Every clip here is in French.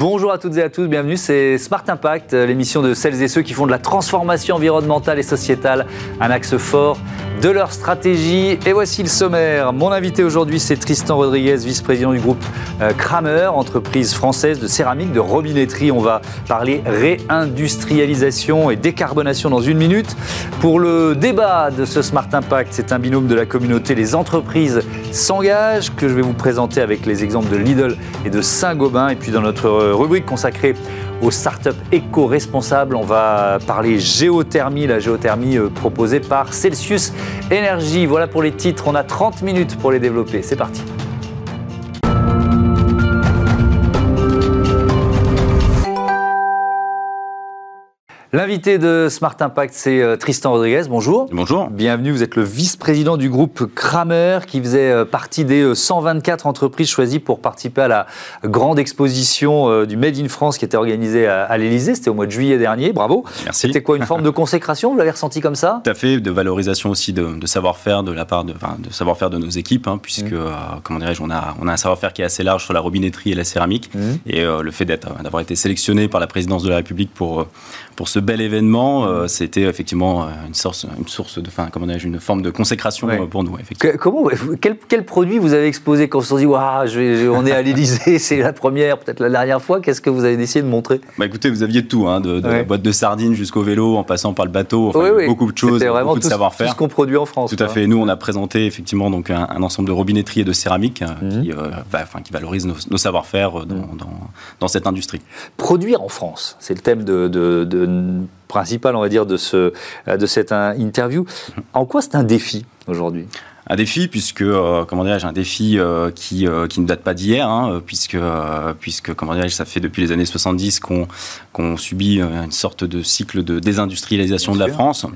Bonjour à toutes et à tous, bienvenue, c'est Smart Impact, l'émission de celles et ceux qui font de la transformation environnementale et sociétale un axe fort de leur stratégie. Et voici le sommaire. Mon invité aujourd'hui, c'est Tristan Rodriguez, vice-président du groupe euh, Kramer, entreprise française de céramique, de robinetterie. On va parler réindustrialisation et décarbonation dans une minute. Pour le débat de ce Smart Impact, c'est un binôme de la communauté Les entreprises s'engagent que je vais vous présenter avec les exemples de Lidl et de Saint-Gobain. Et puis dans notre rubrique consacrée aux startups éco-responsables. On va parler géothermie, la géothermie euh, proposée par Celsius Energy. Voilà pour les titres, on a 30 minutes pour les développer. C'est parti. L'invité de Smart Impact, c'est euh, Tristan Rodriguez. Bonjour. Bonjour. Bienvenue. Vous êtes le vice-président du groupe Kramer, qui faisait euh, partie des 124 euh, entreprises choisies pour participer à la grande exposition du Made in France qui était organisée à l'Elysée. C'était au mois de juillet dernier. Bravo. Merci. C'était quoi Une forme de consécration? Vous l'avez ressenti comme ça? Tout à fait. De valorisation aussi de, savoir-faire de la part de, de savoir-faire de nos équipes, hein, puisque, mmh. comment dirais-je, on a, on a un savoir-faire qui est assez large sur la robinetterie et la céramique. Mmh. Et le fait d'avoir été sélectionné par la présidence de la République pour, pour ce bel événement, euh, c'était effectivement euh, une source, une source de, enfin, comment une forme de consécration euh, pour nous. comment, quel, quel, produit vous avez exposé quand on se dit, on est à l'Élysée, c'est la première, peut-être la dernière fois Qu'est-ce que vous avez décidé de montrer? Bah, Écoutez, vous aviez tout, hein, de, la boîte de sardines jusqu'au vélo, en passant par le bateau, beaucoup de choses, beaucoup de savoir-faire. Tout ce qu'on produit en France. Tout à fait. Nous, on a présenté effectivement donc un, ensemble de robinetteries et de céramique mhm. qui, qui valorise nos, savoir-faire dans, mhm. dans, dans, cette industrie. Produire en France, c'est le thème de, de, de principal, on va dire, de, ce, de cette interview. En quoi c'est un défi aujourd'hui? Un défi puisque euh, comment dirais-je un défi euh, qui euh, qui ne date pas d'hier hein, puisque puisque comment dirais-je ça fait depuis les années 70 qu'on qu'on subit une sorte de cycle de désindustrialisation de la France.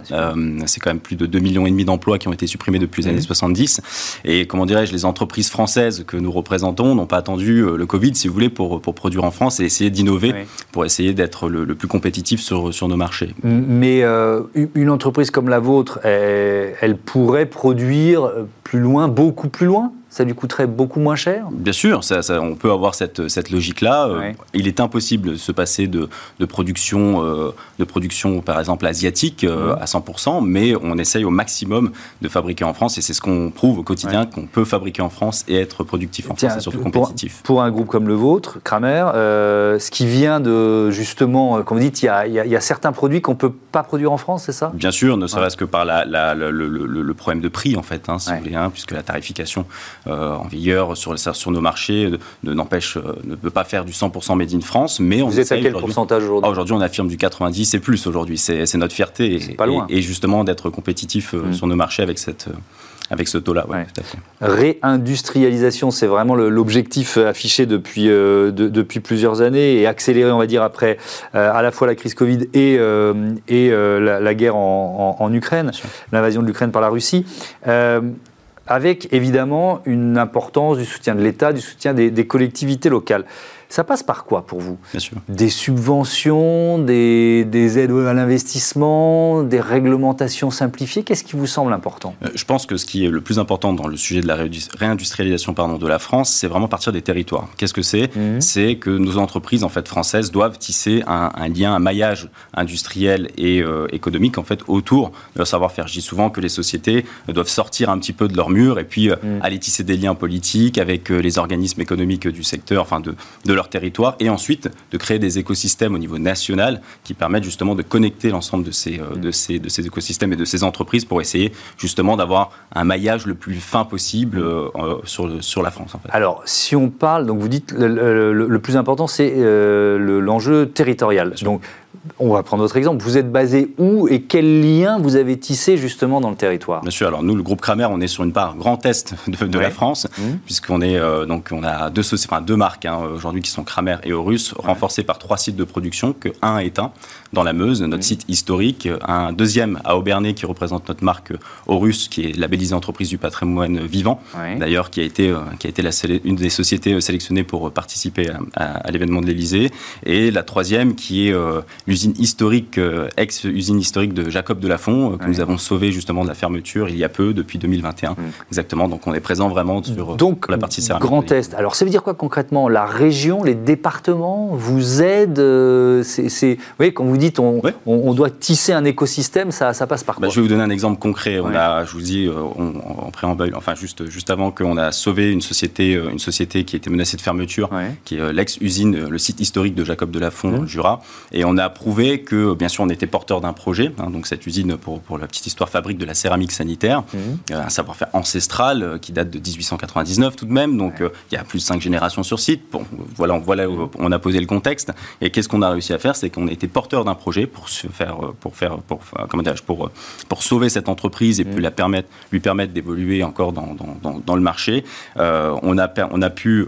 C'est quand même plus de 2 millions et demi d'emplois qui ont été supprimés depuis les années 70 et comment dirais-je les entreprises françaises que nous représentons n'ont pas attendu le Covid si vous voulez pour pour produire en France et essayer d'innover pour essayer d'être le, plus compétitif sur sur nos marchés. Mais une entreprise comme la vôtre elle, elle pourrait produire plus loin, beaucoup plus loin? Ça lui coûterait beaucoup moins cher Bien sûr, ça, on peut avoir cette, cette logique-là. Euh, il est impossible de se passer de, de production, euh, de production, par exemple, asiatique euh, à 100%, mais on essaye au maximum de fabriquer en France et c'est ce qu'on prouve au quotidien, qu'on peut fabriquer en France et être productif en France et surtout compétitif. Pour, un groupe comme le vôtre, Kramer, ce qui vient de, justement, comme vous dites, il y a, il y a certains produits qu'on ne peut pas produire en France, c'est ça? Bien sûr, ne serait-ce que par la, le, le, problème de prix, en fait, hein, si vous voulez, hein, puisque la tarification en vigueur sur, sur nos marchés ne, n'empêche, euh, ne peut pas faire du 100% made in France, mais on Vous êtes à quel pourcentage aujourd'hui ah, Aujourd'hui, on affirme du 90 et plus aujourd'hui. C'est, notre fierté et, justement d'être compétitif euh, mm. sur nos marchés avec cette avec ce taux-là, ouais, tout à fait. Réindustrialisation, c'est vraiment l'objectif affiché depuis, depuis plusieurs années et accéléré, on va dire, après à la fois la crise Covid et, et la, guerre en, en Ukraine, l'invasion de l'Ukraine par la Russie avec évidemment une importance du soutien de l'État, du soutien des, collectivités locales. Ça passe par quoi pour vous? Bien sûr. Des subventions, des, aides à l'investissement, des réglementations simplifiées? Qu'est-ce qui vous semble important? Euh, Je pense que ce qui est le plus important dans le sujet de la réindustrialisation pardon, de la France, c'est vraiment partir des territoires. Qu'est-ce que c'est? Mhm. C'est que nos entreprises en fait, françaises doivent tisser un, lien, un maillage industriel et euh, économique en fait, autour de leur savoir-faire. Je dis souvent que les sociétés doivent sortir un petit peu de leur mur et puis euh, mhm. aller tisser des liens politiques avec les organismes économiques du secteur, enfin de, de leur territoire et ensuite de créer des écosystèmes au niveau national qui permettent justement de connecter l'ensemble de ces, euh, de, ces, de ces écosystèmes et de ces entreprises pour essayer justement d'avoir un maillage le plus fin possible euh, euh, sur, sur la France. En fait. Alors, si on parle, donc vous dites le, le, plus important, c'est l'enjeu territorial. Donc, on va prendre votre exemple. Vous êtes basé où et quel lien vous avez tissé justement dans le territoire? Bien sûr. Alors nous, le groupe Kramer, on est sur une part grand est de, la France, mmh. puisqu'on est donc on a deux, enfin, deux marques hein, aujourd'hui qui sont Kramer et Horus, renforcés par trois sites de production, que un est un dans la Meuse, notre site historique, un deuxième à Aubernay qui représente notre marque Horus, qui est labellisée entreprise du patrimoine vivant, d'ailleurs qui a été euh, qui a été la, une des sociétés sélectionnées pour participer à, l'événement de l'Elysée, et la troisième qui est euh, l'usine historique, ex-usine historique de Jacob de Lafont, que nous avons sauvé justement de la fermeture il y a peu, depuis 2021. Mmh. Exactement. Donc on est présent vraiment sur, Donc, la partie céramique. Grand Est. Alors ça veut dire quoi concrètement? La région, les départements vous aident c'est, Vous voyez, quand vous dites on, on, doit tisser un écosystème, ça, ça passe par bah, quoi? Je vais vous donner un exemple concret. On a, je vous dis en préambule, enfin juste, juste avant qu'on a sauvé une société, une société qui était menacée de fermeture, qui est l'ex-usine, le site historique de Jacob de Lafont dans le Jura. Et on a prouvé que, bien sûr, on était porteur d'un projet. Hein, donc cette usine, pour, pour, la petite histoire, fabrique de la céramique sanitaire, mmh. euh, un savoir-faire ancestral euh, qui date de 1899 tout de même. Donc euh, il y a plus de cinq générations sur site. Bon, voilà, voilà on a posé le contexte. Et qu'est-ce qu'on a réussi à faire? C'est qu'on était porteur d'un projet pour se faire, pour faire, pour, comment pour, pour sauver cette entreprise et mmh. puis la permettre, lui permettre d'évoluer encore dans, dans, dans, le marché. on, a, on a pu,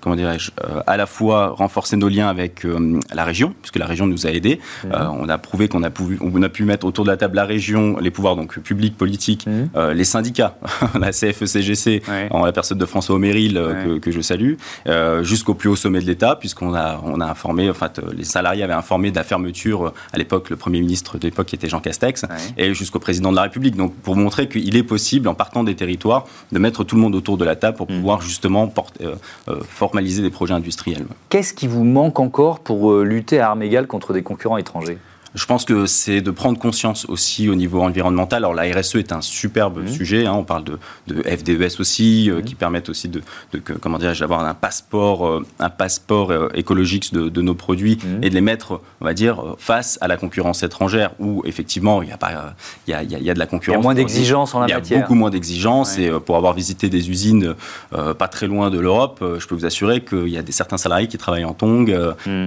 comment dirais-je, à la fois renforcer nos liens avec la région, puisque la région nous a aidés. Mmh. on a prouvé qu'on a, pu, on a pu mettre autour de la table la région, les pouvoirs donc publics, politiques, mmh. les syndicats, la CFE-CGC, en la personne de François Oméril, euh, que, je salue, euh, jusqu'au plus haut sommet de l'État, puisqu'on a, on a informé, enfin, les salariés avaient informé de la fermeture, euh, à l'époque, le Premier ministre de l'époque était Jean Castex, et jusqu'au président de la République. Donc, pour montrer qu'il est possible, en partant des territoires, de mettre tout le monde autour de la table pour mmh. pouvoir justement formaliser des projets industriels. Qu'est-ce qui vous manque encore pour lutter à armes égales contre des concurrents étrangers je pense que c'est de prendre conscience aussi au niveau environnemental. Alors la RSE est un superbe mmh. sujet. Hein. on parle de, de FDES aussi, euh, mmh. qui permettent aussi de, de comment d'avoir un passeport, euh, un passeport euh, écologique de, de, nos produits mmh. et de les mettre, on va dire, face à la concurrence étrangère, où effectivement il y a pas, il y a, il y a de la concurrence. Il y a moins d'exigences en la matière. Il y a beaucoup moins d'exigences et pour avoir visité des usines pas très loin de l'Europe, je peux vous assurer qu'il y a des certains salariés qui travaillent en tong,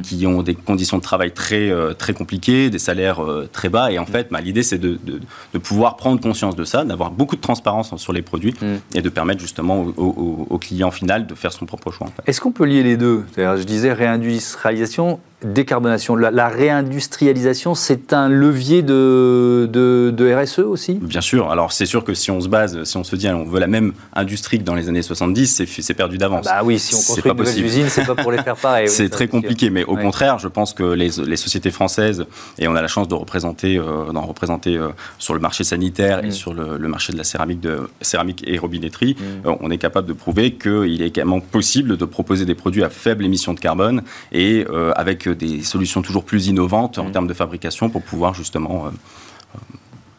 qui ont des conditions de travail très très compliquées des salaires euh, très bas. Et en fait, bah, l'idée, c'est de, pouvoir prendre conscience de ça, d'avoir beaucoup de transparence sur les produits mm. et de permettre justement au, client final de faire son propre choix. Est-ce qu'on peut lier les deux? Je disais réindustrialisation décarbonation. La, réindustrialisation, c'est un levier de, de, RSE aussi? Bien sûr. Alors, c'est sûr que si on se base, si on se dit, on veut la même industrie que dans les années 70, c'est perdu d'avance. bah oui, si on construit de nouvelles usines, c'est pas pour les faire pareil. c'est très compliqué, mais au contraire, je pense que les, les, sociétés françaises, et on a la chance de représenter, euh, d'en représenter euh, sur le marché sanitaire et mm. sur le, marché de la céramique, de, céramique et robinetterie, mm. euh, on est capable de prouver qu'il est également possible de proposer des produits à faible émission de carbone et avec des solutions toujours plus innovantes en mm. termes de fabrication pour pouvoir justement euh,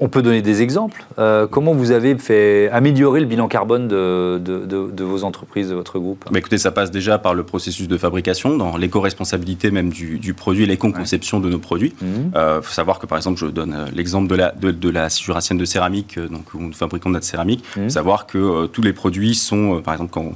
on peut donner des exemples. Euh, comment vous avez fait améliorer le bilan carbone de, de, vos entreprises, de votre groupe bah Écoutez, ça passe déjà par le processus de fabrication, dans l'éco-responsabilité même du, produit, l'éco-conception de nos produits. Il mhm. euh, faut savoir que, par exemple, je donne euh, l'exemple de la, de, la de céramique, donc, où nous fabriquons notre céramique. Il faut savoir que tous les produits sont, par exemple, quand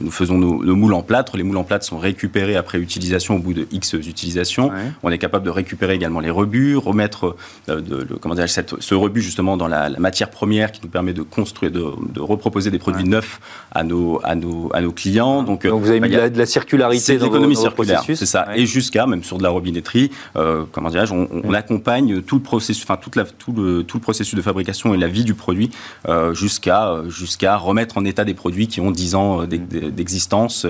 nous faisons nos, moules en plâtre, les moules en plâtre sont récupérés après utilisation au bout de X utilisations. On est capable de récupérer également les rebuts, remettre de, comment dire, cette, ce rebut justement dans la, matière première qui nous permet de construire, de, reproposer des produits neufs à nos, à nos, à nos clients. Donc, vous avez bah, mis de, la, circularité dans l'économie circulaire, c'est ça. Et jusqu'à, même sur de la robinetterie, euh, comment dirais-je, on, accompagne tout le processus, enfin toute la, tout, le, tout le processus de fabrication et la vie du produit euh, jusqu'à jusqu'à remettre en état des produits qui ont 10 ans euh, d'existence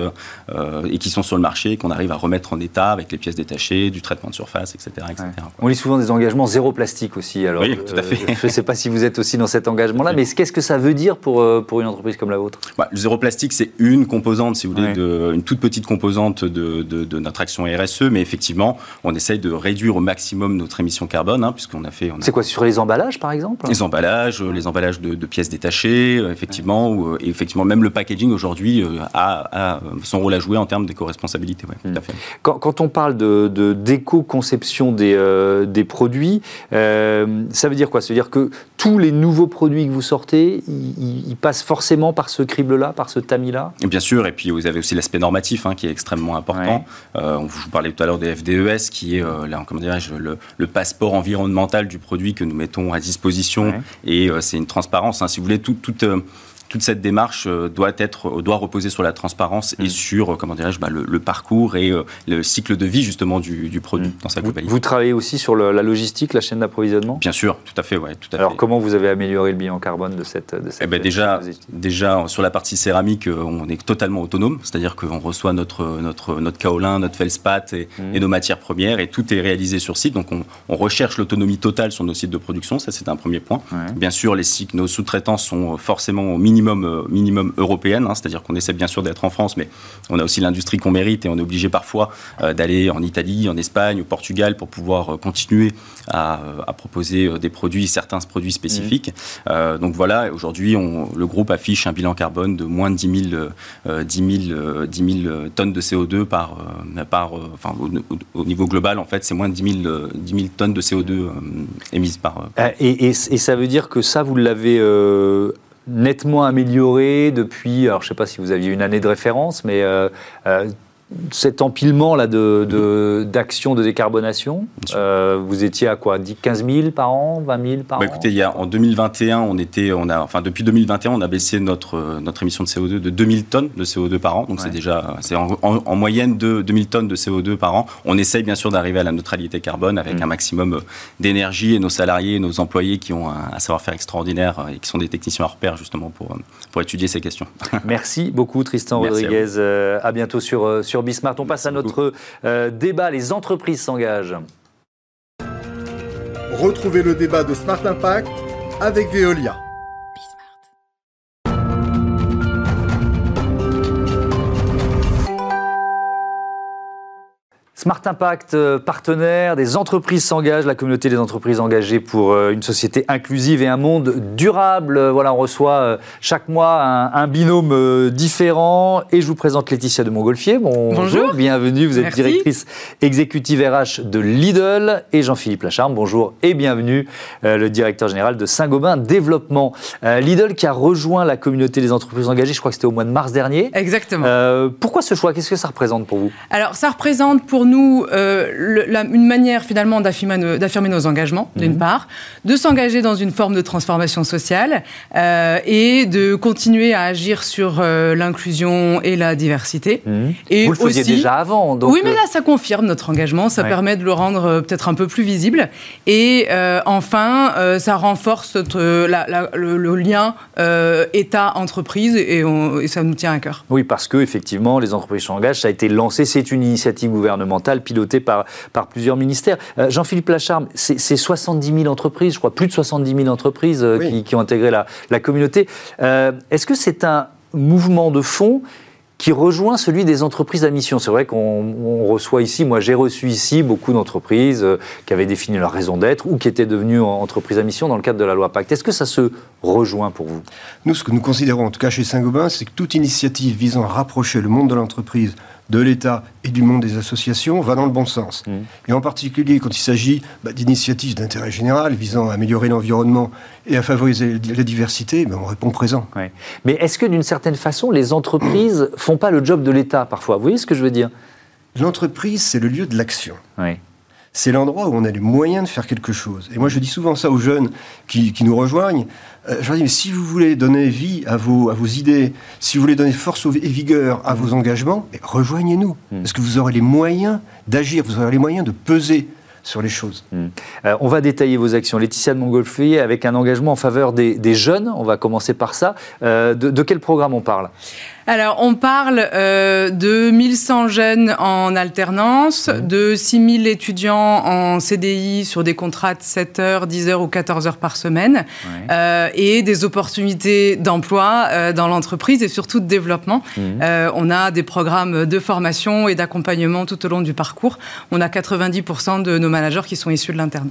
et qui sont sur le marché, qu'on arrive à remettre en état avec les pièces détachées, du traitement de surface, etc. etc. On lit souvent des engagements zéro plastique aussi. Alors, oui, tout à fait. Je ne sais pas si vous êtes aussi dans cet engagement-là, mais qu'est-ce que ça veut dire pour, euh, pour une entreprise comme la vôtre? Bah, Le zéro plastique, c'est une composante, si vous voulez, de, une toute petite composante de, de, notre action RSE, mais effectivement, on essaye de réduire au maximum notre émission carbone, hein, puisqu'on a fait... C'est quoi, sur les emballages, par exemple? Les emballages, les emballages de, pièces détachées, euh, effectivement, ou, et effectivement, même le packaging aujourd'hui euh, a, son rôle à jouer en termes d'éco-responsabilité. Ouais, quand, quand, on parle d'éco-conception des, des produits, ça veut dire quoi? Ça veut dire que tous les nouveaux produits que vous sortez, ils, passent forcément par ce crible-là, par ce tamis-là? Bien sûr, et puis vous avez aussi l'aspect normatif hein, qui est extrêmement important. Euh, je vous parlais tout à l'heure des FDES, qui est euh, comment le, le, passeport environnemental du produit que nous mettons à disposition. Et euh, c'est une transparence. Hein. si vous voulez, tout, toute cette démarche doit être doit reposer sur la transparence et mm. sur comment dirais-je bah, le, parcours et le cycle de vie justement du, produit mm. dans sa globalité. Vous, travaillez aussi sur la logistique, la chaîne d'approvisionnement? Bien sûr, tout à fait, ouais, tout à Alors comment vous avez amélioré le bilan carbone de cette, de cette eh ben déjà, déjà sur la partie céramique, on est totalement autonome, c'est-à-dire qu'on reçoit notre notre notre kaolin, notre feldspath et, mm. et, nos matières premières et tout est réalisé sur site. Donc on, on recherche l'autonomie totale sur nos sites de production, ça c'est un premier point. Bien sûr, les cycles, nos sous-traitants sont forcément au minimum, euh, minimum européenne, hein, c'est-à-dire qu'on essaie bien sûr d'être en France, mais on a aussi l'industrie qu'on mérite et on est obligé parfois euh, d'aller en Italie, en Espagne, au Portugal pour pouvoir euh, continuer à, proposer des produits, certains produits spécifiques. Mmh. donc voilà, aujourd'hui, le groupe affiche un bilan carbone de moins de 10 000, 10 000, 10 000 tonnes de CO2 par, par enfin, au, niveau global, en fait, c'est moins de 10 000, 10 000 tonnes de CO2 émises par. et, et, ça veut dire que ça, vous l'avez euh, nettement amélioré depuis, alors je ne sais pas si vous aviez une année de référence, mais euh, euh, cet empilement là de, d'actions de, décarbonation, euh, vous étiez à quoi 15 000 par an, 20 000 par bah, an? Écoutez, il y a, en 2021, on était, on a, enfin depuis 2021, on a baissé notre notre émission de CO2 de 2000 tonnes de CO2 par an. Donc c'est déjà, c'est en, moyenne de 2000 tonnes de CO2 par an. On essaye bien sûr d'arriver à la neutralité carbone avec mm. un maximum d'énergie et nos salariés, nos employés qui ont un, savoir-faire extraordinaire et qui sont des techniciens hors pair justement pour pour étudier ces questions. Merci beaucoup Tristan Rodriguez. À, euh, à bientôt sur euh, sur Bismart. On passe à notre euh, débat. Les entreprises s'engagent. Retrouvez le débat de Smart Impact avec Veolia. Smart Impact, euh, partenaire, des entreprises s'engagent, la communauté des entreprises engagées pour euh, une société inclusive et un monde durable. Euh, voilà, on reçoit chaque mois un, binôme différent et je vous présente Laetitia de Montgolfier. bonjour. Bienvenue, vous êtes directrice exécutive RH de Lidl et Jean-Philippe Lacharme. Bonjour et bienvenue, le directeur général de Saint-Gobain Développement. Lidl qui a rejoint la communauté des entreprises engagées, je crois que c'était au mois de mars dernier. Exactement. pourquoi ce choix? Qu'est-ce que ça représente pour vous? Alors, ça représente pour nous nous euh, une manière finalement d'affirmer nos, engagements, d'une mhm. part, de s'engager dans une forme de transformation sociale euh, et de continuer à agir sur euh, l'inclusion et la diversité. Mhm. Et Vous le faisiez déjà avant. Donc oui, mais là, ça confirme notre engagement, ça permet de le rendre peut-être un peu plus visible. Et enfin, ça renforce le, lien État-entreprise et, et, ça nous tient à cœur. Oui, parce que effectivement, les entreprises s'engagent, ça a été lancé, c'est une initiative gouvernementale piloté par, par plusieurs ministères. Euh, Jean-Philippe Lacharme, c'est 70 000 entreprises, je crois plus de 70 000 entreprises euh, qui, ont intégré la, la communauté. Euh, est-ce que c'est un mouvement de fond qui rejoint celui des entreprises à mission? C'est vrai qu'on reçoit ici, moi j'ai reçu ici beaucoup d'entreprises qui avaient défini leur raison d'être ou qui étaient devenues entreprises à mission dans le cadre de la loi Pacte. Est-ce que ça se rejoint pour vous? Nous, ce que nous considérons, en tout cas chez Saint-Gobain, c'est que toute initiative visant à rapprocher le monde de l'entreprise de l'État et du monde des associations va dans le bon sens. Mmh. Et en particulier quand il s'agit bah, d'initiatives d'intérêt général visant à améliorer l'environnement et à favoriser la diversité, ben, on répond présent. Mais est-ce que d'une certaine façon, les entreprises font pas le job de l'État parfois? Vous voyez ce que je veux dire? L'entreprise, c'est le lieu de l'action. C'est l'endroit où on a les moyens de faire quelque chose. Et moi, je dis souvent ça aux jeunes qui, nous rejoignent. Euh, je leur dis, mais si vous voulez donner vie à vos, à vos idées, si vous voulez donner force et vigueur à vos engagements, rejoignez-nous. Hmm. Parce que vous aurez les moyens d'agir, vous aurez les moyens de peser sur les choses. Hmm. Euh, on va détailler vos actions. Laetitia de Montgolfier, avec un engagement en faveur des, jeunes, on va commencer par ça. Euh, de, quel programme on parle? Alors, on parle euh, de 1100 jeunes en alternance, de 6000 étudiants en CDI sur des contrats de 7 heures, 10 heures ou 14 heures par semaine, euh, et des opportunités d'emploi euh, dans l'entreprise et surtout de développement. Mhm. on a des programmes de formation et d'accompagnement tout au long du parcours. On a 90% de nos managers qui sont issus de l'interne.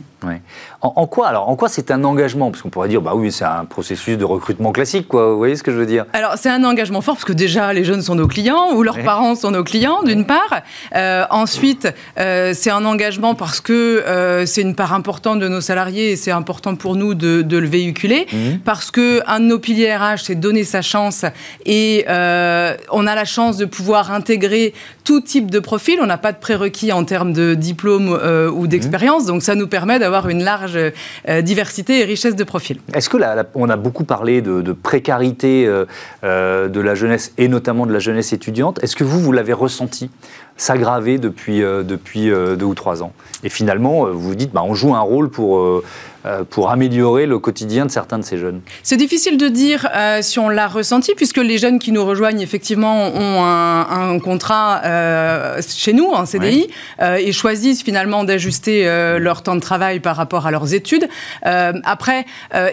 En, quoi alors En quoi c'est un engagement? Parce qu'on pourrait dire, bah oui, c'est un processus de recrutement classique, quoi. Vous voyez ce que je veux dire? Alors, c'est un engagement fort parce que déjà, les jeunes sont nos clients ou leurs parents sont nos clients, d'une part. Euh, ensuite, euh, c'est un engagement parce que euh, c'est une part importante de nos salariés et c'est important pour nous de, le véhiculer. Mhm. Parce que un de nos piliers RH, c'est donner sa chance et on a la chance de pouvoir intégrer tout type de profil. On n'a pas de prérequis en termes de diplôme euh, ou d'expérience, donc ça nous permet d'avoir une large euh, diversité et richesse de profils. Est-ce que là, on a beaucoup parlé de, précarité euh, de la jeunesse et notamment de la jeunesse étudiante. Est-ce que vous, vous l'avez ressenti s'aggraver depuis, depuis deux ou trois ans Et finalement, vous vous dites, bah, on joue un rôle pour euh, pour améliorer le quotidien de certains de ces jeunes C'est difficile de dire euh, si on l'a ressenti, puisque les jeunes qui nous rejoignent, effectivement, ont un, contrat euh, chez nous, en CDI, et choisissent finalement d'ajuster leur temps de travail par rapport à leurs études. après,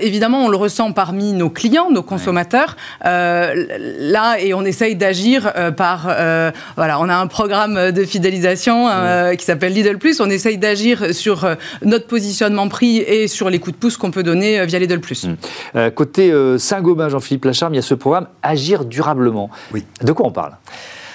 évidemment, on le ressent parmi nos clients, nos consommateurs. là, et on essaye d'agir par... voilà, on a un programme de fidélisation qui s'appelle Lidl Plus. On essaye d'agir sur notre positionnement prix et sur les coups de pouce qu'on peut donner euh, via les Plus. Mmh. Euh, côté euh, Saint-Gobain, Jean-Philippe Lacharme, il y a ce programme Agir durablement. Oui. De quoi on parle?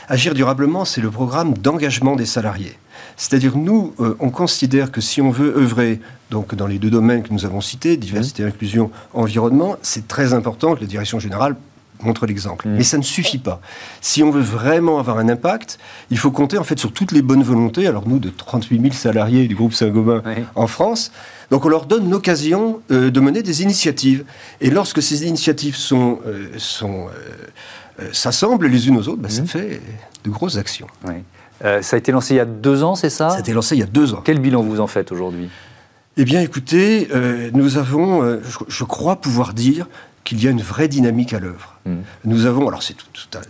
Agir durablement, c'est le programme d'engagement des salariés. C'est-à-dire, nous, on considère que si on veut œuvrer donc, dans les deux domaines que nous avons cités, diversité, mmh. inclusion, environnement, c'est très important que la direction générale montre l'exemple. Mm. Mais ça ne suffit pas. Si on veut vraiment avoir un impact, il faut compter en fait sur toutes les bonnes volontés. Alors nous, de 38 000 salariés du groupe Saint-Gobain en France, donc on leur donne l'occasion euh, de mener des initiatives. Et lorsque ces initiatives sont, euh, sont euh, s'assemblent les unes aux autres, bah, ça mm. fait de grosses actions. ça a été lancé il y a deux ans, c'est ça? Ça a été lancé il y a deux ans. Quel bilan vous en faites aujourd'hui? Eh bien, écoutez, nous avons, je, crois pouvoir dire qu'il y a une vraie dynamique à l'œuvre. Mm. Nous avons, alors c'est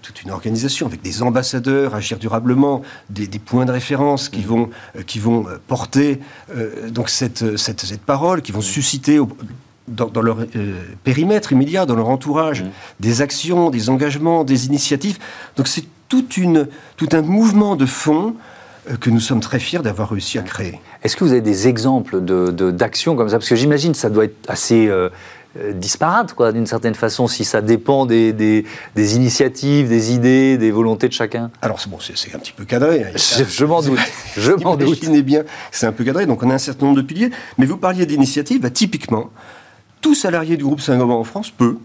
toute une organisation avec des ambassadeurs, agir durablement, des, points de référence qui mm. vont, euh, qui vont euh, porter euh, donc cette, cette, cette, parole, qui vont mm. susciter dans, leur périmètre immédiat, dans leur entourage, des actions, des engagements, des initiatives. Donc c'est toute une, tout un mouvement de fond que nous sommes très fiers d'avoir réussi à créer. Est-ce que vous avez des exemples d'actions de, comme ça? Parce que j'imagine que ça doit être assez euh, disparate, quoi, d'une certaine façon, si ça dépend des, des, initiatives, des idées, des volontés de chacun Alors, bon, c'est un petit peu cadré. Hein. Je, m'en doute. Je m'en doute. bien c'est un peu cadré, donc on a un certain nombre de piliers. Mais vous parliez d'initiatives, bah, typiquement, tout salarié du groupe Saint-Gobain en France peut,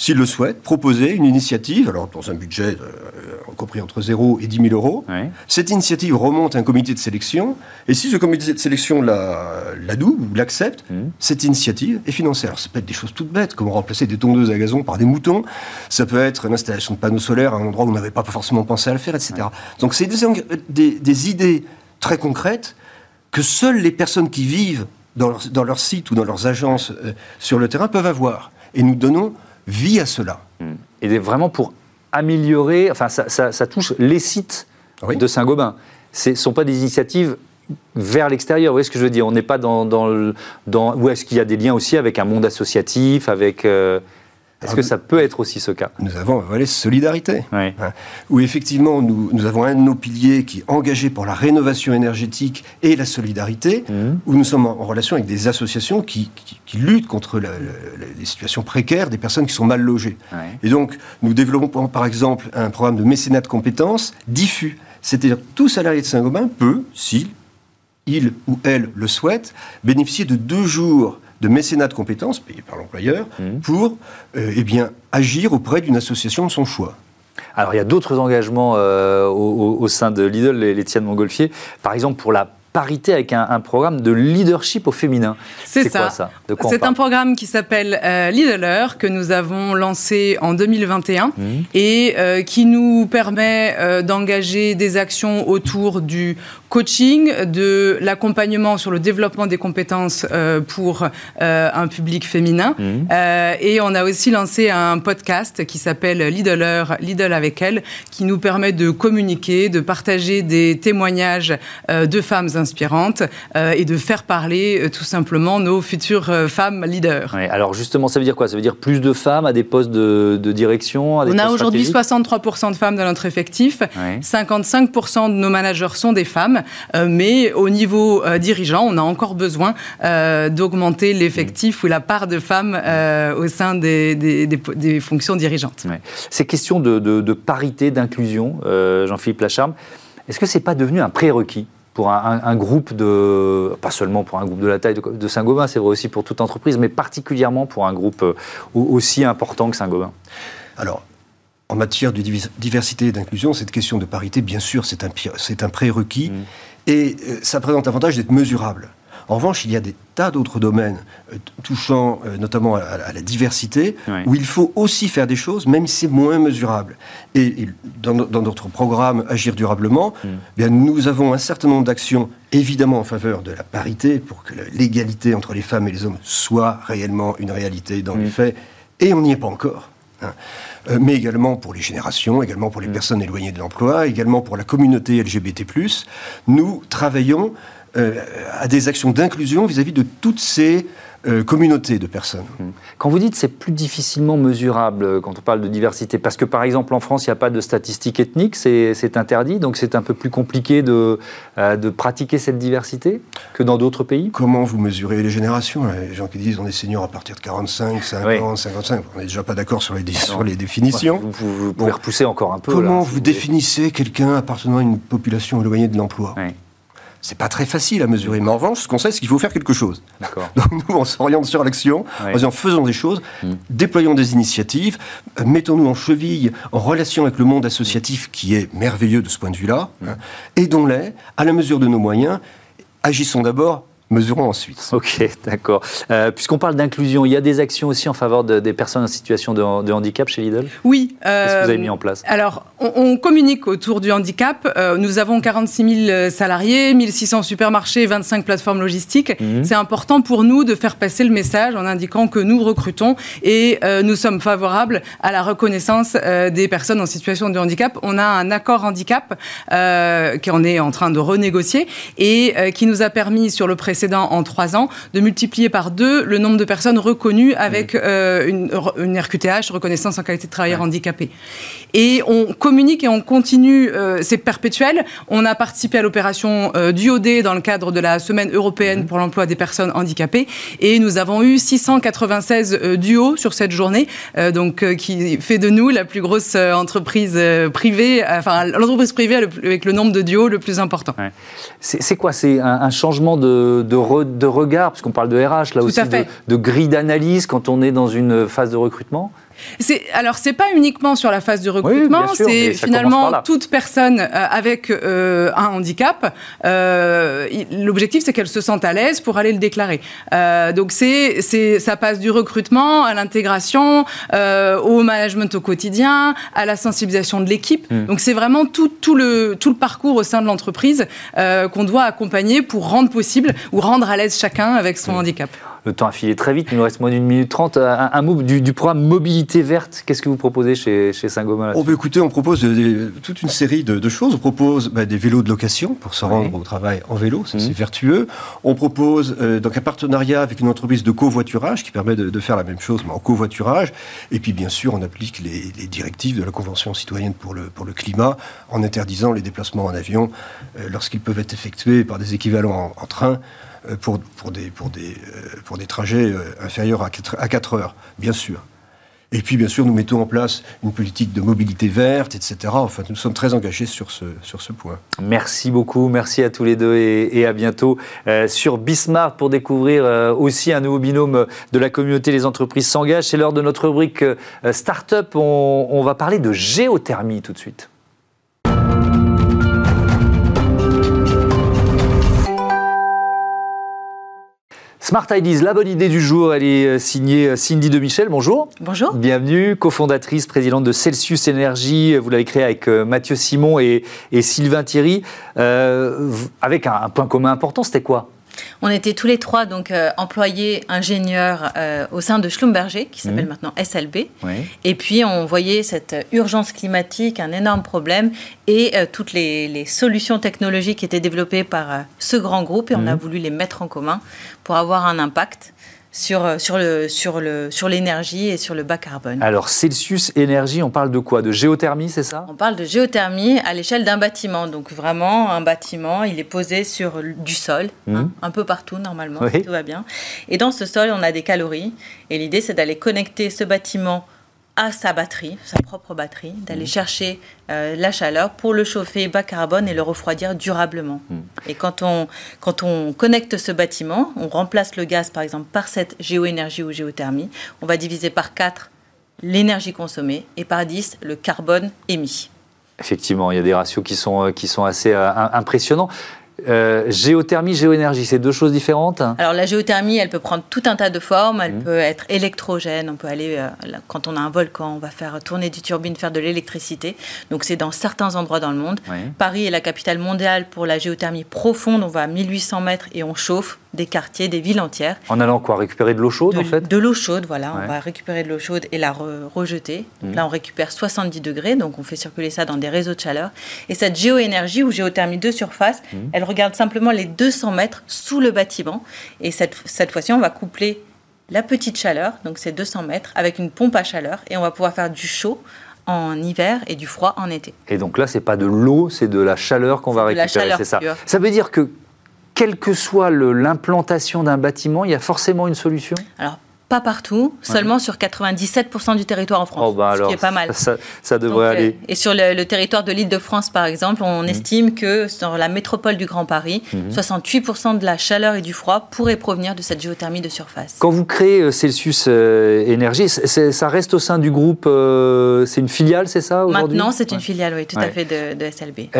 s'il le souhaite, proposer une initiative, alors dans un budget euh, compris entre 0 et 10 000 euros. Cette initiative remonte à un comité de sélection, et si ce comité de sélection la, la ou l'accepte, mmh. cette initiative est financée. Alors ça peut être des choses toutes bêtes, comme remplacer des tondeuses à gazon par des moutons, ça peut être une installation de panneaux solaires à un endroit où on n'avait pas forcément pensé à le faire, etc. Donc c'est des, des, idées très concrètes que seules les personnes qui vivent dans leur, dans leur site ou dans leurs agences euh, sur le terrain peuvent avoir. Et nous donnons vie à cela. Mmh. Et vraiment pour améliorer, enfin ça, touche les sites de Saint-Gobain. Ce ne sont pas des initiatives vers l'extérieur. Vous voyez ce que je veux dire? On n'est pas dans, dans, dans Où est-ce qu'il y a des liens aussi avec un monde associatif, avec... Euh, est-ce que ça peut être aussi ce cas Nous avons un volet solidarité, hein, où effectivement nous, nous, avons un de nos piliers qui est engagé pour la rénovation énergétique et la solidarité, mmh. où nous sommes en, relation avec des associations qui, qui, luttent contre les situations précaires des personnes qui sont mal logées. Et donc nous développons par exemple un programme de mécénat de compétences diffus. C'est-à-dire tout salarié de Saint-Gobain peut, s'il il ou elle le souhaite, bénéficier de deux jours de mécénat de compétences payé par l'employeur mmh. pour euh, eh bien, agir auprès d'une association de son choix. Alors il y a d'autres engagements euh, au, sein de Lidl, les, les de Montgolfier. Par exemple pour la parité avec un, programme de leadership au féminin. C'est ça. ça? C'est un programme qui s'appelle euh, Leader que nous avons lancé en 2021 mmh. et euh, qui nous permet euh, d'engager des actions autour du coaching, de l'accompagnement sur le développement des compétences euh, pour un public féminin. Mmh. et on a aussi lancé un podcast qui s'appelle Lidler, Lidl avec elle, qui nous permet de communiquer, de partager des témoignages de femmes inspirantes euh, et de faire parler euh, tout simplement nos futures euh, femmes leaders. alors justement, ça veut dire quoi? Ça veut dire plus de femmes à des postes de, direction On a aujourd'hui 63% de femmes dans notre effectif, 55% de nos managers sont des femmes, mais au niveau dirigeant, on a encore besoin d'augmenter l'effectif ou la part de femmes au sein des, des, fonctions dirigeantes. Ces questions de, de parité, d'inclusion, Jean-Philippe Lacharme, est-ce que ce n'est pas devenu un prérequis pour un, groupe de, pas seulement pour un groupe de la taille de, Saint-Gobain, c'est vrai aussi pour toute entreprise, mais particulièrement pour un groupe euh, aussi important que Saint-Gobain? Alors, en matière de diversité et d'inclusion, cette question de parité, bien sûr, c'est un, c'est un prérequis. Mm. Et euh, ça présente l'avantage d'être mesurable. En revanche, il y a des tas d'autres domaines euh, touchant euh, notamment à, la diversité où il faut aussi faire des choses, même si c'est moins mesurable. Et, dans, notre programme Agir durablement, mm. bien, nous avons un certain nombre d'actions évidemment en faveur de la parité pour que l'égalité entre les femmes et les hommes soit réellement une réalité dans les mm. faits. Et on n'y est pas encore. Hein. Euh, mais également pour les générations, également pour les mm. personnes éloignées de l'emploi, également pour la communauté LGBT+. Nous travaillons euh, à des actions d'inclusion vis-à-vis de toutes ces euh, communautés de personnes. Mm. Quand vous dites c'est plus difficilement mesurable quand on parle de diversité, parce que par exemple en France il n'y a pas de statistiques ethniques, c'est interdit, donc c'est un peu plus compliqué de, de pratiquer cette diversité que dans d'autres pays? Comment vous mesurez les générations? Les gens qui disent on est senior à partir de 45, 50, 55, on n'est déjà pas d'accord sur les, sur les définitions. vous, pouvez repousser encore un peu. Comment vous définissez quelqu'un appartenant à une population éloignée de l'emploi? C'est pas très facile à mesurer. Mais en revanche, ce qu'on sait, c'est qu'il faut faire quelque chose. Donc nous, on s'oriente sur l'action en disant faisons des choses, hmm. déployons des initiatives, euh, mettons-nous en cheville, en relation avec le monde associatif qui est merveilleux de ce point de vue-là, hein, aidons-les à la mesure de nos moyens. Agissons d'abord mesurons ensuite. Ok, d'accord. Euh, puisqu'on parle d'inclusion, il y a des actions aussi en faveur des personnes en situation de, handicap chez Lidl? Oui. Qu'est-ce que vous avez mis en place? Alors, on, communique autour du handicap. Euh, nous avons 46 000 salariés, 1600 supermarchés, 25 plateformes logistiques. Mhm. C'est important pour nous de faire passer le message en indiquant que nous recrutons et euh, nous sommes favorables à la reconnaissance des personnes en situation de handicap. On a un accord handicap qu'on est en train de renégocier et qui nous a permis sur le précédent en trois ans, de multiplier par deux le nombre de personnes reconnues avec euh, une, RQTH, reconnaissance en qualité de travailleur handicapé. Et on communique et on continue, euh, c'est perpétuel. On a participé à l'opération euh, DUOD dans le cadre de la Semaine européenne mmh. pour l'emploi des personnes handicapées. Et nous avons eu 696 euh, duos sur cette journée, donc qui fait de nous la plus grosse entreprise privée, enfin l'entreprise privée avec le nombre de duos le plus important. C'est quoi? C'est un, changement de, de, regard, puisqu'on parle de RH, là aussi, de, de grille d'analyse quand on est dans une phase de recrutement alors, c'est pas uniquement sur la phase du recrutement, c'est finalement toute personne euh, avec euh, un handicap. Euh, l'objectif, c'est qu'elle se sente à l'aise pour aller le déclarer. donc, c'est, ça passe du recrutement à l'intégration, au management au quotidien, à la sensibilisation de l'équipe. Hmm. Donc, c'est vraiment tout, tout, le, tout le parcours au sein de l'entreprise qu'on doit accompagner pour rendre possible ou rendre à l'aise chacun avec son hmm. handicap le temps a filé très vite, il nous reste moins d'une minute trente. Un, mot du, programme Mobilité verte, qu'est-ce que vous proposez chez, chez Saint-Gobain oh, bah, Écoutez, on propose toute une série de, choses. On propose bah, des vélos de location pour se rendre au travail en vélo, ça c'est mmh. vertueux. On propose euh, donc un partenariat avec une entreprise de covoiturage qui permet de, faire la même chose, mais en covoiturage. Et puis bien sûr, on applique les, directives de la Convention citoyenne pour le, pour le climat en interdisant les déplacements en avion euh, lorsqu'ils peuvent être effectués par des équivalents en train. Euh, pour, pour, des, pour, des, euh, pour des trajets euh, inférieurs à 4, à 4 heures, bien sûr. Et puis, bien sûr, nous mettons en place une politique de mobilité verte, etc. Enfin, nous sommes très engagés sur ce, sur ce point. Merci beaucoup. Merci à tous les deux et, à bientôt sur Bismarck pour découvrir aussi un nouveau binôme de la communauté. Les entreprises s'engagent. C'est l'heure de notre rubrique Startup. On, on va parler de géothermie tout de suite. Smart Ideas, la bonne idée du jour, elle est euh, signée euh, Cindy de Michel. Bonjour. Bonjour. Bienvenue, cofondatrice, présidente de Celsius Énergie. Vous l'avez créée avec euh, Mathieu Simon et, Sylvain Thierry. avec un point commun important, c'était quoi? On était tous les trois donc euh, employés ingénieurs euh, au sein de Schlumberger, qui s'appelle mhm. maintenant SLB. Et puis on voyait cette urgence climatique, un énorme problème, et euh, toutes les, solutions technologiques qui étaient développées par ce grand groupe, et on a mhm. voulu les mettre en commun pour avoir un impact sur, euh, sur, le, sur, le, sur l'énergie et sur le bas carbone. Alors, Celsius Énergie, on parle de quoi? De géothermie, c'est ça? On parle de géothermie à l'échelle d'un bâtiment. Donc, vraiment, un bâtiment, il est posé sur du sol, hein, mmh. un peu partout, normalement, tout va bien. Et dans ce sol, on a des calories. Et l'idée, c'est d'aller connecter ce bâtiment à sa batterie, sa propre batterie, d'aller mmh. chercher euh, la chaleur pour le chauffer bas carbone et le refroidir durablement. Mmh. Et quand on, quand on connecte ce bâtiment, on remplace le gaz par exemple par cette géoénergie ou géothermie, on va diviser par 4 l'énergie consommée et par 10 le carbone émis. Effectivement, il y a des ratios qui sont, euh, qui sont assez euh, impressionnants. Euh, géothermie, géoénergie, c'est deux choses différentes Alors la géothermie, elle peut prendre tout un tas de formes. Elle mmh. peut être électrogène. On peut aller, quand on a un volcan, on va faire tourner des turbines, faire de l'électricité. Donc c'est dans certains endroits dans le monde. Paris est la capitale mondiale pour la géothermie profonde. On va à 1800 mètres et on chauffe des quartiers, des villes entières. En allant quoi Récupérer de l'eau chaude en fait? De l'eau chaude, voilà. On va récupérer de l'eau chaude et la rejeter. Mmh. Là, on récupère 70 degrés, donc on fait circuler ça dans des réseaux de chaleur. Et cette géoénergie ou géothermie de surface, mmh. elle regarde simplement les 200 mètres sous le bâtiment. Et cette, cette fois-ci, on va coupler la petite chaleur, donc c'est 200 mètres, avec une pompe à chaleur et on va pouvoir faire du chaud en hiver et du froid en été. Et donc là, c'est pas de l'eau, c'est de la chaleur qu'on va récupérer, c'est ça. Ça veut dire que quelle que soit l'implantation d'un bâtiment, il y a forcément une solution? Alors, pas partout, seulement sur 97% du territoire en France, oh bah ce qui est pas mal. Ça, devrait euh, aller. et sur le, territoire de l'île de France, par exemple, on mmh. estime que dans la métropole du Grand Paris, 68% mmh. de la chaleur et du froid pourraient provenir de cette géothermie de surface. Quand vous créez euh, Celsius euh, Énergie, ça reste au sein du groupe, c'est une filiale, c'est ça Maintenant, c'est une filiale, oui, tout à fait, de, SLB.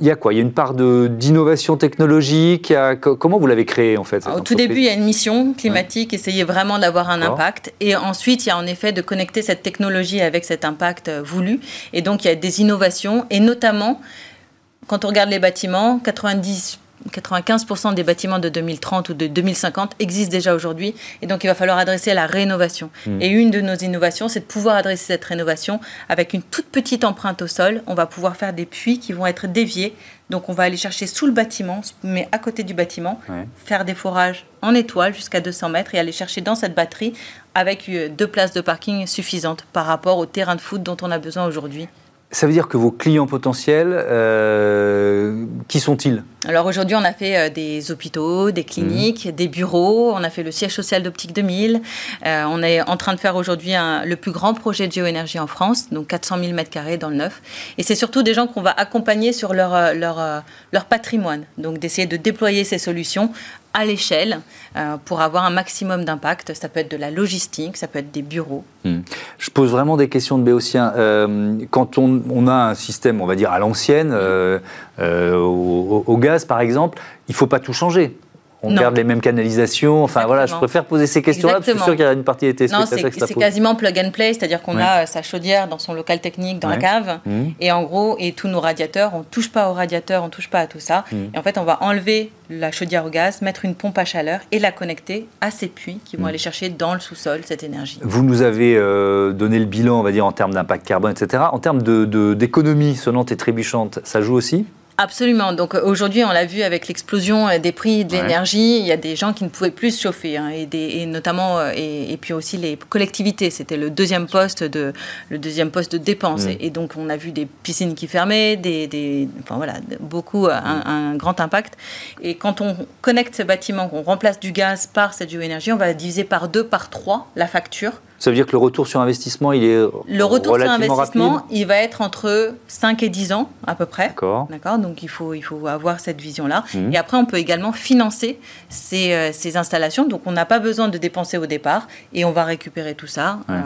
Il y a quoi? Il y a une part d'innovation technologique? Comment vous l'avez créé, en fait Au tout début, il y a une mission climatique, essayer vraiment d'avoir un impact. Et ensuite, il y a en effet de connecter cette technologie avec cet impact euh, voulu. Et donc, il y a des innovations. Et notamment, quand on regarde les bâtiments, 90 95% des bâtiments de 2030 ou de 2050 existent déjà aujourd'hui. Et donc, il va falloir adresser la rénovation. Hmm. Et une de nos innovations, c'est de pouvoir adresser cette rénovation avec une toute petite empreinte au sol. On va pouvoir faire des puits qui vont être déviés. Donc, on va aller chercher sous le bâtiment, mais à côté du bâtiment, faire des forages en étoile jusqu'à 200 mètres et aller chercher dans cette batterie avec euh, deux places de parking suffisantes par rapport au terrain de foot dont on a besoin aujourd'hui. Ça veut dire que vos clients potentiels, euh, qui sont-ils? Alors aujourd'hui, on a fait euh, des hôpitaux, des cliniques, mhm. des bureaux, on a fait le siège social d'Optique 2000. Euh, on est en train de faire aujourd'hui le plus grand projet de géoénergie en France, donc 400 000 m2 dans le neuf. Et c'est surtout des gens qu'on va accompagner sur leur, leur, leur patrimoine, donc d'essayer de déployer ces solutions à l'échelle euh, pour avoir un maximum d'impact. Ça peut être de la logistique, ça peut être des bureaux. Hmm. Je pose vraiment des questions de béotien. Euh, quand on, a un système, on va dire, à l'ancienne, euh, au, gaz par exemple, il ne faut pas tout changer on garde les mêmes canalisations. Enfin voilà, je préfère poser ces questions-là parce que je suis sûr qu'il y a une partie des Non, c'est quasiment plug and play, c'est-à-dire qu'on a sa chaudière dans son local technique, dans la cave, mmh. et en gros, et tous nos radiateurs, on touche pas aux radiateurs, on touche pas à tout ça. Mmh. Et en fait, on va enlever la chaudière au gaz, mettre une pompe à chaleur et la connecter à ces puits qui vont mmh. aller chercher dans le sous-sol cette énergie. Vous nous avez euh, donné le bilan, on va dire, en termes d'impact carbone, etc. En termes d'économie de, sonnante et trébuchante, ça joue aussi? Absolument. Donc euh, aujourd'hui, on l'a vu avec l'explosion euh, des prix de l'énergie, il y a des gens qui ne pouvaient plus se chauffer, hein, et, des, notamment euh, et, puis aussi les collectivités. C'était le deuxième poste de le deuxième poste de dépense. Mm. Et, donc on a vu des piscines qui fermaient, des, enfin voilà, beaucoup un, un, grand impact. Et quand on connecte ce bâtiment, qu'on remplace du gaz par cette géoénergie, on va diviser par deux, par trois la facture ça veut dire que le retour sur investissement, il est Le retour sur investissement, il va être entre 5 et 10 ans à peu près. D'accord. D'accord. Donc il faut, il faut avoir cette vision-là. Mmh. Et après, on peut également financer ces, euh, ces installations. Donc on n'a pas besoin de dépenser au départ et on va récupérer tout ça euh,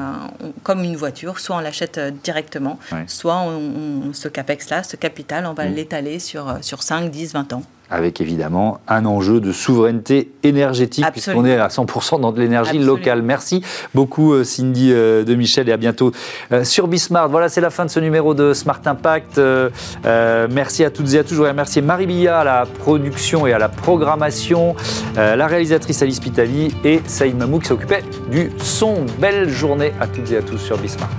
comme une voiture. Soit on l'achète euh, directement, soit on, ce CAPEX-là, ce capital, on va mmh. l'étaler sur, sur 5, 10, 20 ans avec évidemment un enjeu de souveraineté énergétique, puisqu'on est à 100% dans de l'énergie locale. Merci beaucoup euh, Cindy euh, de Michel et à bientôt euh, sur Bismart. Voilà, c'est la fin de ce numéro de Smart Impact. merci à toutes et à tous. Je voudrais remercier Marie Billa à la production et à la programmation, la réalisatrice Alice Pitali et Saïd Mamou qui s'occupait du son. Belle journée à toutes et à tous sur Bismart.